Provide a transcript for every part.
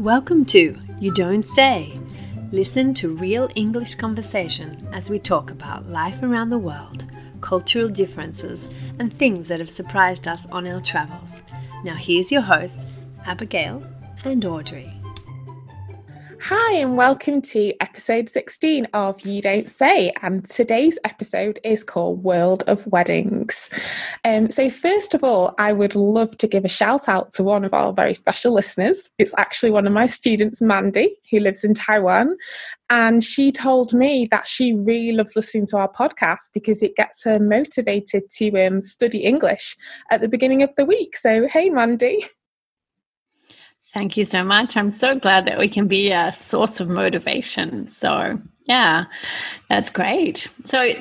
Welcome to You Don't Say. Listen to real English conversation as we talk about life around the world, cultural differences, and things that have surprised us on our travels. Now, here's your hosts, Abigail and Audrey. Hi, and welcome to episode 16 of You Don't Say. And today's episode is called World of Weddings. Um, so, first of all, I would love to give a shout out to one of our very special listeners. It's actually one of my students, Mandy, who lives in Taiwan. And she told me that she really loves listening to our podcast because it gets her motivated to um, study English at the beginning of the week. So, hey, Mandy. Thank you so much. I'm so glad that we can be a source of motivation. So, yeah, that's great. So,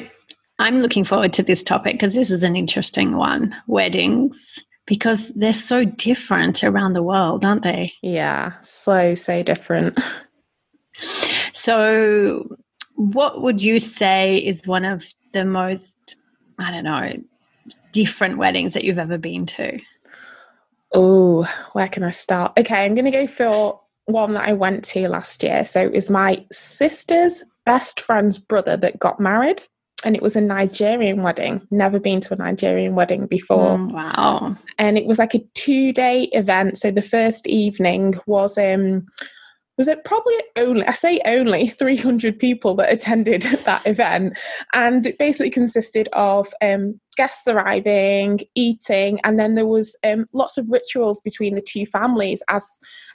I'm looking forward to this topic because this is an interesting one weddings, because they're so different around the world, aren't they? Yeah, so, so different. So, what would you say is one of the most, I don't know, different weddings that you've ever been to? Oh, where can I start? Okay, I'm going to go for one that I went to last year. So it was my sister's best friend's brother that got married. And it was a Nigerian wedding. Never been to a Nigerian wedding before. Mm, wow. And it was like a two day event. So the first evening was um was it probably only i say only 300 people that attended that event and it basically consisted of um, guests arriving eating and then there was um, lots of rituals between the two families as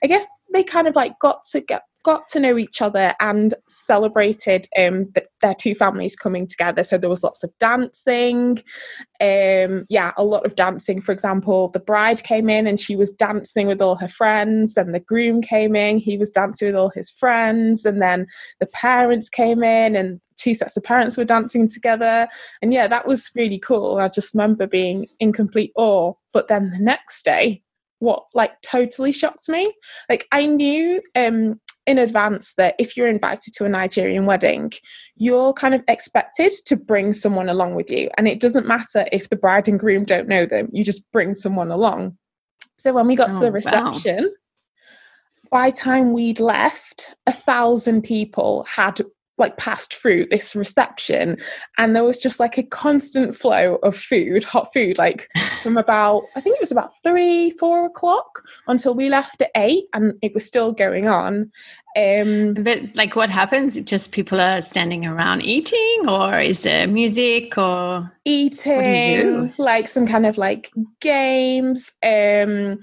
i guess they kind of like got to get got to know each other and celebrated um, the, their two families coming together. So there was lots of dancing. Um, yeah, a lot of dancing. For example, the bride came in and she was dancing with all her friends. Then the groom came in, he was dancing with all his friends. And then the parents came in and two sets of parents were dancing together. And yeah, that was really cool. I just remember being in complete awe. But then the next day, what like totally shocked me like i knew um in advance that if you're invited to a Nigerian wedding, you're kind of expected to bring someone along with you. And it doesn't matter if the bride and groom don't know them, you just bring someone along. So when we got oh, to the oh, reception, wow. by time we'd left, a thousand people had like passed through this reception and there was just like a constant flow of food hot food like from about i think it was about three four o'clock until we left at eight and it was still going on. Um but like what happens? Just people are standing around eating or is there music or eating like some kind of like games. Um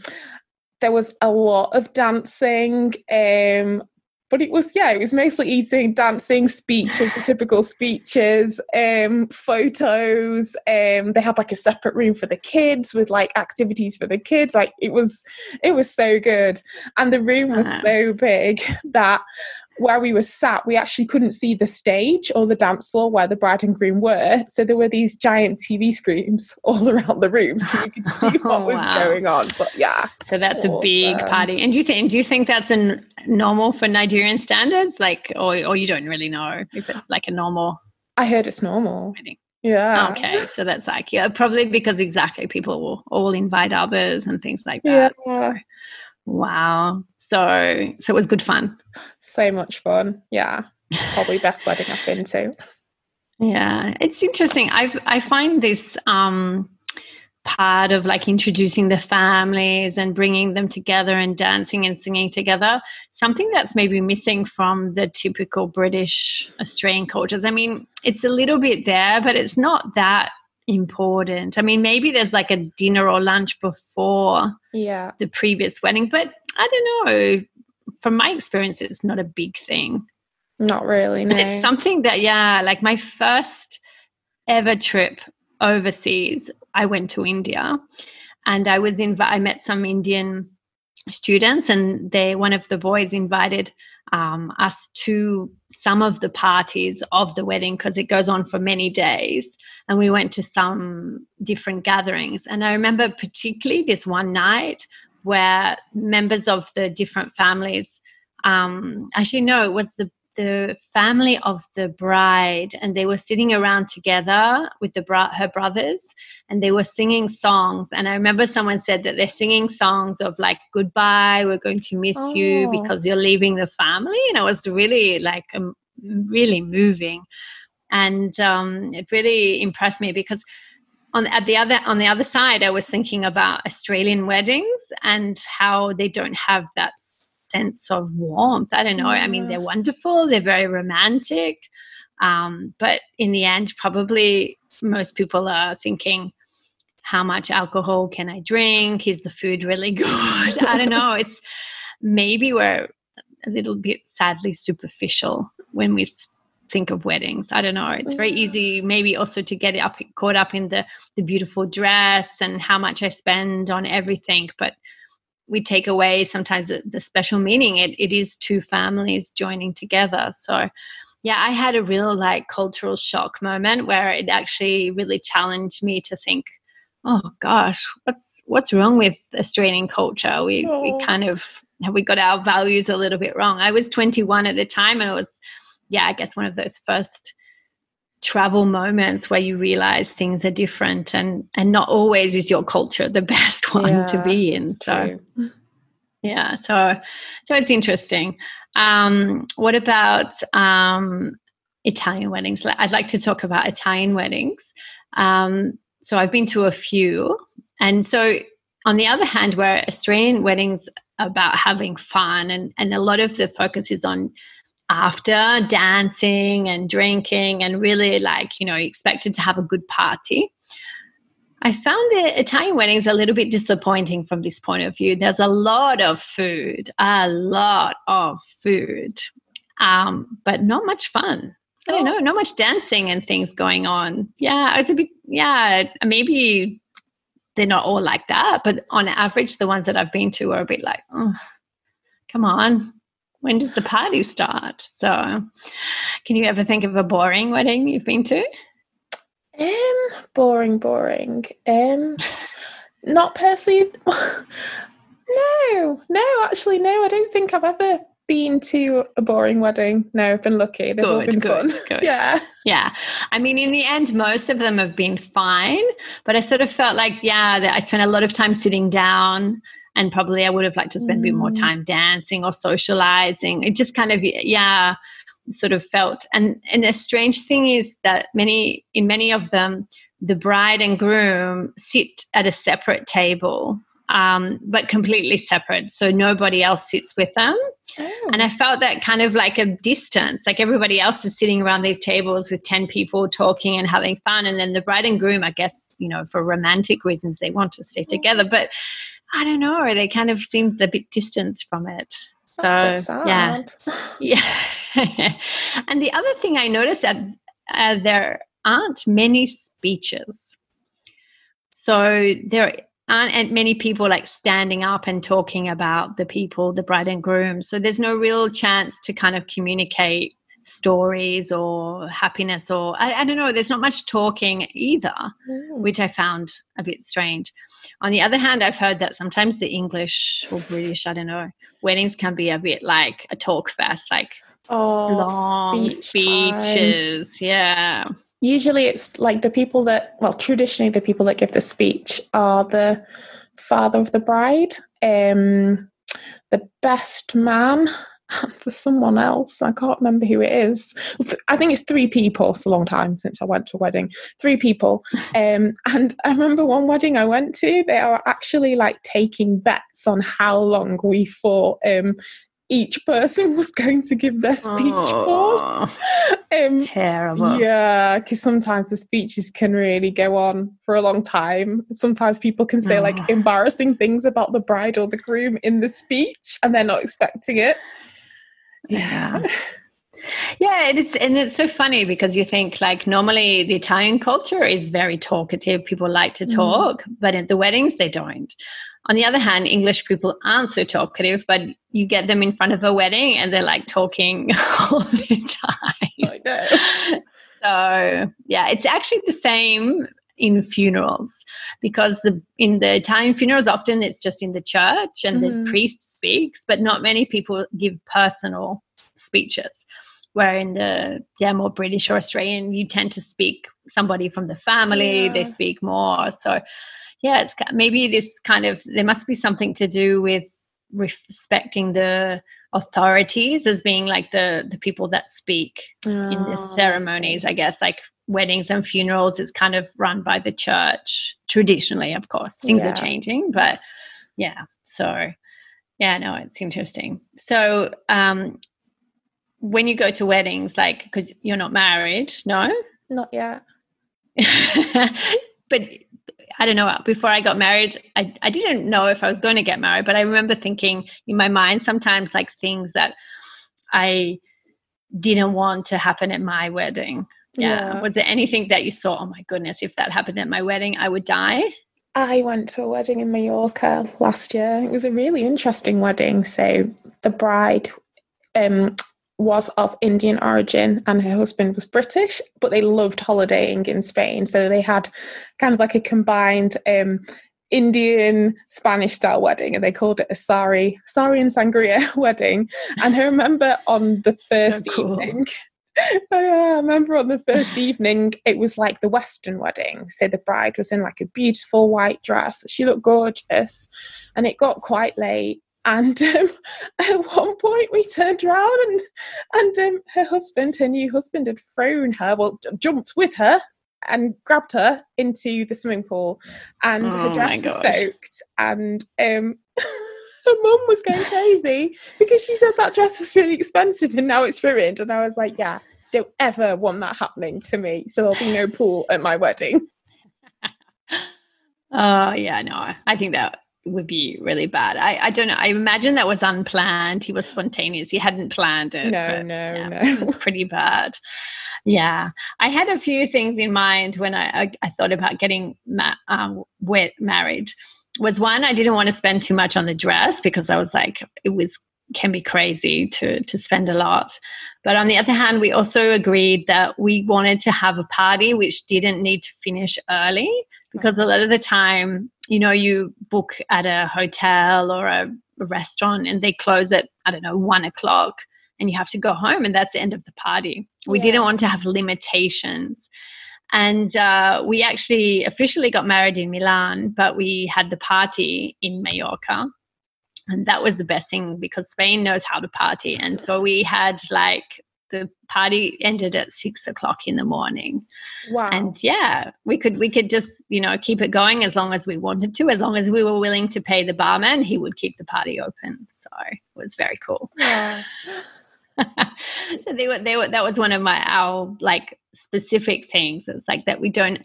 there was a lot of dancing. Um but it was yeah it was mostly eating dancing speeches the typical speeches um photos um they had like a separate room for the kids with like activities for the kids like it was it was so good. And the room was so big that where we were sat, we actually couldn't see the stage or the dance floor where the bride and groom were. So there were these giant TV screens all around the room, so you could see what oh, was wow. going on. But yeah, so that's awesome. a big party. And do you think do you think that's an normal for Nigerian standards, like, or or you don't really know if it's like a normal? I heard it's normal. Yeah. Okay. So that's like, yeah, probably because exactly people will all invite others and things like that. Yeah. So, wow. So, so it was good fun. So much fun. Yeah. Probably best wedding I've been to. Yeah. It's interesting. i I find this, um, part of like introducing the families and bringing them together and dancing and singing together something that's maybe missing from the typical british australian cultures i mean it's a little bit there but it's not that important. I mean maybe there's like a dinner or lunch before yeah. the previous wedding but i don't know. From my experience it's not a big thing. Not really no. But it's something that yeah like my first ever trip overseas, I went to India and I was in, I met some Indian students and they, one of the boys invited um, us to some of the parties of the wedding because it goes on for many days. And we went to some different gatherings. And I remember particularly this one night where members of the different families um, actually no it was the the family of the bride and they were sitting around together with the her brothers and they were singing songs. And i remember someone said that they're singing songs of like goodbye we're going to miss oh. you because you're leaving the family. And it was really like um, really moving. And um, it really impressed me because on at the other on the other side i was thinking about australian weddings and how they don't have that sense of warmth. I don't know. I mean, they're wonderful, they're very romantic. Um, but in the end, probably most people are thinking, how much alcohol can I drink? Is the food really good? I don't know. It's maybe we're a little bit sadly superficial when we think of weddings. I don't know. It's very easy, maybe also to get up caught up in the the beautiful dress and how much I spend on everything. But we take away sometimes the, the special meaning. It, it is two families joining together. So, yeah, I had a real like cultural shock moment where it actually really challenged me to think, oh gosh, what's what's wrong with Australian culture? We oh. we kind of have we got our values a little bit wrong. I was 21 at the time, and it was, yeah, I guess one of those first travel moments where you realize things are different and and not always is your culture the best one yeah, to be in so true. yeah so so it's interesting. Um what about um italian weddings? I'd like to talk about italian weddings. Um so i've been to a few. And so on the other hand where australian weddings about having fun and and a lot of the focus is on after dancing and drinking and really like, you know, expected to have a good party. I found the Italian weddings a little bit disappointing from this point of view. There's a lot of food, a lot of food, um, but not much fun. I don't know, not much dancing and things going on. Yeah, I was a bit, yeah, maybe they're not all like that, but on average, the ones that I've been to are a bit like, oh, come on, when does the party start? So, can you ever think of a boring wedding you've been to? Um, boring, boring. Um, not personally. no, no, actually, no. I don't think I've ever been to a boring wedding. No, I've been lucky. They've good, all been good, fun. Good. Yeah. Yeah. I mean, in the end, most of them have been fine, but I sort of felt like, yeah, that I spent a lot of time sitting down and probably I would have liked to spend mm. a bit more mm. time dancing or socializing. It just kind of yeah, sort of felt and and a strange thing is that many in many of them the bride and groom sit at a separate table um, but completely separate. So nobody else sits with them. Oh. And I felt that kind of like a distance, like everybody else is sitting around these tables with 10 people talking and having fun. And then the bride and groom, I guess, you know, for romantic reasons, they want to stay together. But I don't know, they kind of seemed a bit distant from it. That's so yeah, yeah. and the other thing I noticed that uh, there aren't many speeches. So there aren't many people like standing up and talking about the people, the bride and groom. So there's no real chance to kind of communicate stories or happiness or I, I, don't know there's not much talking either mm. which i found a bit strange on the other hand i've heard that sometimes the english or british i don't know weddings can be a bit like a talk fest like oh, long speech speeches time. yeah usually it's like the people that well traditionally the people that give the speech are the father of the bride um the best man for someone else. I can't remember who it is. I think it's three people. It's a long time since I went to a wedding. Three people. Um, and I remember one wedding I went to, they are actually like taking bets on how long we thought um, each person was going to give their speech oh, for. Um, terrible. Yeah, because sometimes the speeches can really go on for a long time. Sometimes people can say oh. like embarrassing things about the bride or the groom in the speech and they're not expecting it. Yeah. Yeah, it's and it's so funny because you think like normally the Italian culture is very talkative. People like to mm. talk, mm. but at the weddings they don't. On the other hand, English people aren't so talkative, but you get them in front of a wedding and they're like talking all the time. so yeah, it's actually the same in funerals because the, in the Italian funerals often it's just in the church and mm-hmm. the priest speaks, but not many people give personal speeches. where in the yeah more British or Australian, you tend to speak somebody from the family. Yeah. They speak more. So yeah, it's maybe this kind of there must be something to do with respecting the authorities as being like the the people that speak oh. in the ceremonies i guess like weddings and funerals is kind of run by the church traditionally of course things yeah. are changing but yeah so yeah no it's interesting so um when you go to weddings like because you're not married no not yet but I don't know, before I got married, I, I didn't know if I was going to get married, but I remember thinking in my mind sometimes like things that I didn't want to happen at my wedding. Yeah. yeah. Was there anything that you saw? Oh my goodness, if that happened at my wedding, I would die? I went to a wedding in Mallorca last year. It was a really interesting wedding. So the bride um, was of Indian origin and her husband was British, but they loved holidaying in Spain. So they had kind of like a combined um, Indian Spanish style wedding, and they called it a sari, sari and sangria wedding. And I remember on the first so cool. evening, I remember on the first evening, it was like the Western wedding. So the bride was in like a beautiful white dress. She looked gorgeous. And it got quite late. And um, at one point, we turned around and and um, her husband, her new husband, had thrown her, well, jumped with her and grabbed her into the swimming pool, and oh her dress was soaked. And um, her mum was going crazy because she said that dress was really expensive and now it's ruined. And I was like, yeah, don't ever want that happening to me. So there'll be no pool at my wedding. Oh uh, yeah, no, I think that would be really bad. I, I don't know. I imagine that was unplanned. He was spontaneous. He hadn't planned it. No, but, no, yeah, no. It was pretty bad. Yeah. I had a few things in mind when I, I, I thought about getting ma- um, wet, married. Was one, I didn't want to spend too much on the dress because I was like, it was can be crazy to to spend a lot. But on the other hand, we also agreed that we wanted to have a party which didn't need to finish early because a lot of the time, you know, you book at a hotel or a, a restaurant and they close at I don't know one o'clock and you have to go home and that's the end of the party. We yeah. didn't want to have limitations. And uh, we actually officially got married in Milan, but we had the party in Mallorca and that was the best thing because Spain knows how to party. And so we had like the party ended at six o'clock in the morning. Wow. And yeah, we could we could just, you know, keep it going as long as we wanted to, as long as we were willing to pay the barman, he would keep the party open. So it was very cool. Yeah. so they were they were that was one of my our like specific things. It's like that we don't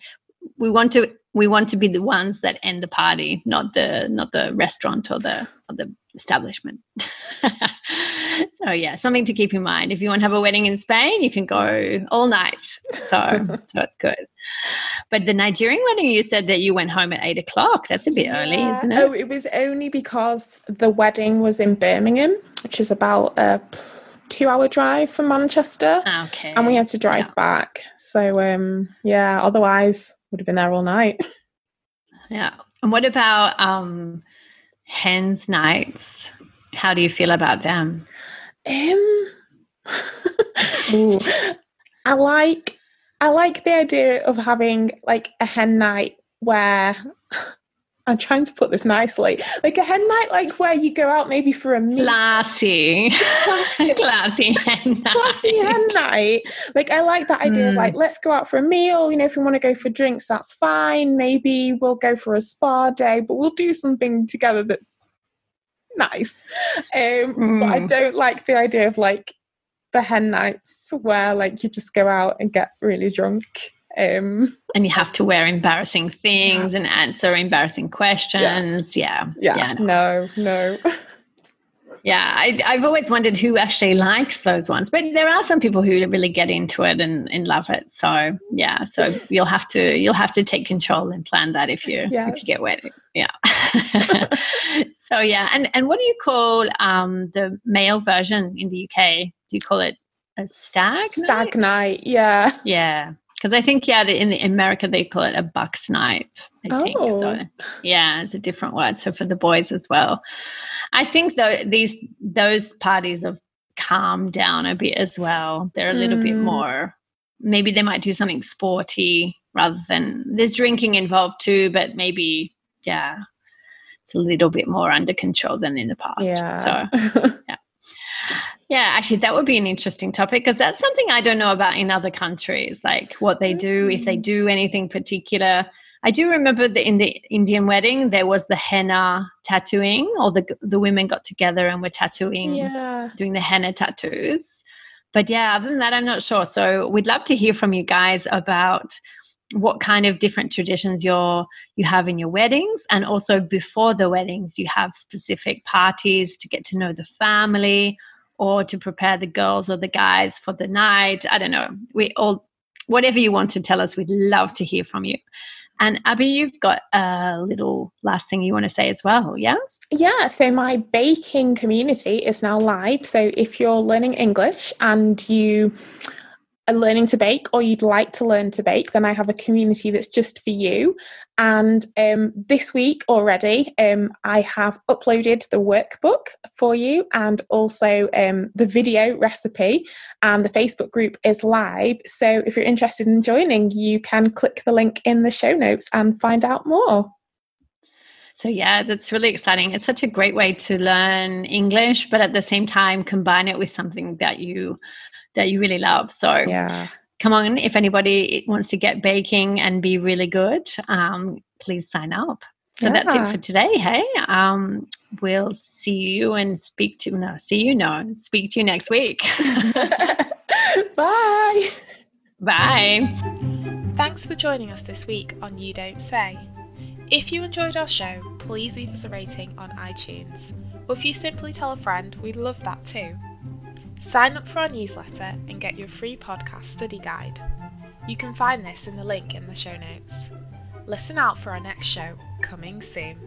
we want to we want to be the ones that end the party, not the not the restaurant or the or the establishment. so yeah, something to keep in mind. If you want to have a wedding in Spain, you can go all night. So so it's good. But the Nigerian wedding, you said that you went home at eight o'clock. That's a bit yeah. early, isn't it? Oh, it was only because the wedding was in Birmingham, which is about a two hour drive from Manchester. Okay. And we had to drive yeah. back. So um yeah, otherwise would have been there all night. Yeah. And what about um hens nights? How do you feel about them? Um Ooh, I like I like the idea of having like a hen night where I'm trying to put this nicely. Like a hen night, like where you go out maybe for a meal. Classy. Classy. Classy hen night. Classy hen night. Like I like that idea mm. of like, hmm. let's go out for a meal. You know, if we want to go for drinks, that's fine. Maybe we'll go for a spa day, but we'll do something together that's nice. Um, mm. But I hmm. don't like the idea of like the hen nights where like you just go out and get really drunk. Um, and you have to wear embarrassing things and answer embarrassing questions. Yeah. Yeah. yeah. yeah no, no. yeah, I, have always wondered who actually likes those ones, but there are some people who really get into it and, and love it. So yeah, so you'll have to you'll have to take control and plan that if you yes. if you get wet. Yeah. so yeah, and and what do you call um, the male version in the UK? Do you call it a stag? Stag night? night yeah. Yeah because I think yeah, the, in the, America they call it a bucks night. I oh. think so. Yeah, it's a different word. So for the boys as well, I think though these those parties have calmed down a bit as well. They're a little mm. bit more, maybe they might do something sporty rather than there's drinking involved too, but maybe, yeah, it's a little bit more under control than in the past. Yeah. So, yeah. Yeah, actually, that would be an interesting topic because that's something I don't know about in other countries, like what they do, if they mm. do anything particular. I do remember that in the Indian wedding, there was the henna tattooing, or the the women got together and were tattooing, yeah. doing the henna tattoos. But yeah, other than that, I'm not sure. So we'd love to hear from you guys about what kind of different traditions you're you have in your weddings and also before the weddings you have specific parties to get to know the family or to prepare the girls or the guys for the night i don't know we all whatever you want to tell us we'd love to hear from you and Abby, you've got a little last thing you want to say as well, yeah? Yeah, so my baking community is now live. So if you're learning English and you are learning to bake or you'd like to learn to bake, then I have a community that's just for you. And um, this week already, um, I have uploaded the workbook for you and also um, the video recipe. And the Facebook group is live. So if you're interested in joining, you can click the link in the show notes and find out more. So, yeah, that's really exciting. It's such a great way to learn English, but at the same time, combine it with something that you that you really love. So yeah. come on, if anybody wants to get baking and be really good, um, please sign up. So yeah. that's it for today. Hey, um, we'll see you and speak to no, see you no, speak to you next week. Bye. Bye. Thanks for joining us this week on You Don't Say. If you enjoyed our show, please leave us a rating on iTunes. Or if you simply tell a friend, we'd love that too. Sign up for our newsletter and get your free podcast study guide. You can find this in the link in the show notes. Listen out for our next show, coming soon.